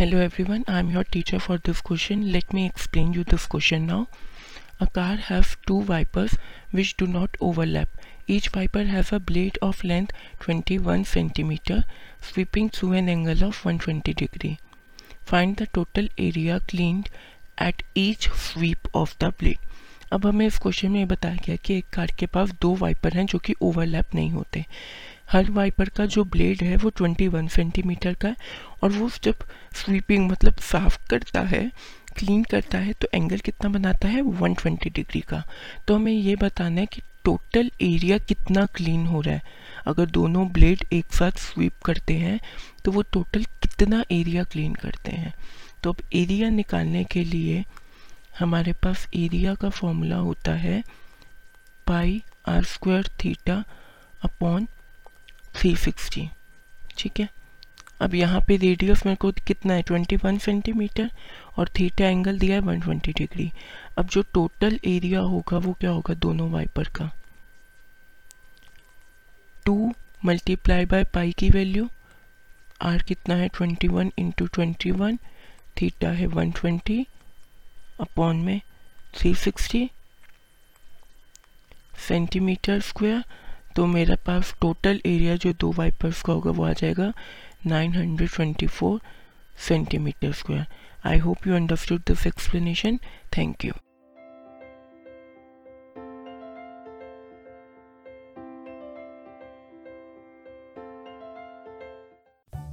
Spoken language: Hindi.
Hello everyone, I am your teacher for this question. Let me explain you this question now. A car has two wipers which do not overlap. Each wiper has a blade of length 21 cm sweeping through an angle of 120 degree. Find the total area cleaned at each sweep of the blade. अब हमें इस क्वेश्चन में बताया गया कि एक कार के पास दो वाइपर हैं जो कि ओवरलैप नहीं होते। हर वाइपर का जो ब्लेड है, वो 21 सेंटीमीटर का है और वो जब स्वीपिंग मतलब साफ़ करता है क्लीन करता है तो एंगल कितना बनाता है? 120 डिग्री का। तो हमें ये बताना है कि टोटल एरिया कितना क्लीन हो रहा है। अगर दोनों ब्लेड एक साथ स्वीप करते हैं तो वो टोटल कितना एरिया क्लीन करते हैं? तो अब एरिया निकालने के लिए हमारे पास एरिया का फॉर्मूला होता है pi r square theta upon three sixty ठीक है? अब यहाँ पे रेडियस मेरे को कितना है? ट्वेंटी वन सेंटीमीटर और थीटा एंगल दिया है वन ट्वेंटी डिग्री अब जो टोटल एरिया होगा, वो क्या होगा? दोनों वाइपर का। टू मल्टीप्लाई बाय पाई की वैल्यू आर कितना है? Twenty one into twenty one theta है वन ट्वेंटी अपॉन में 360 सेंटीमीटर स्क्वायर तो मेरा पास टोटल एरिया जो दो वाइपर्स का होगा वो आ जाएगा 924 centimetre square I hope you understood this explanation thank you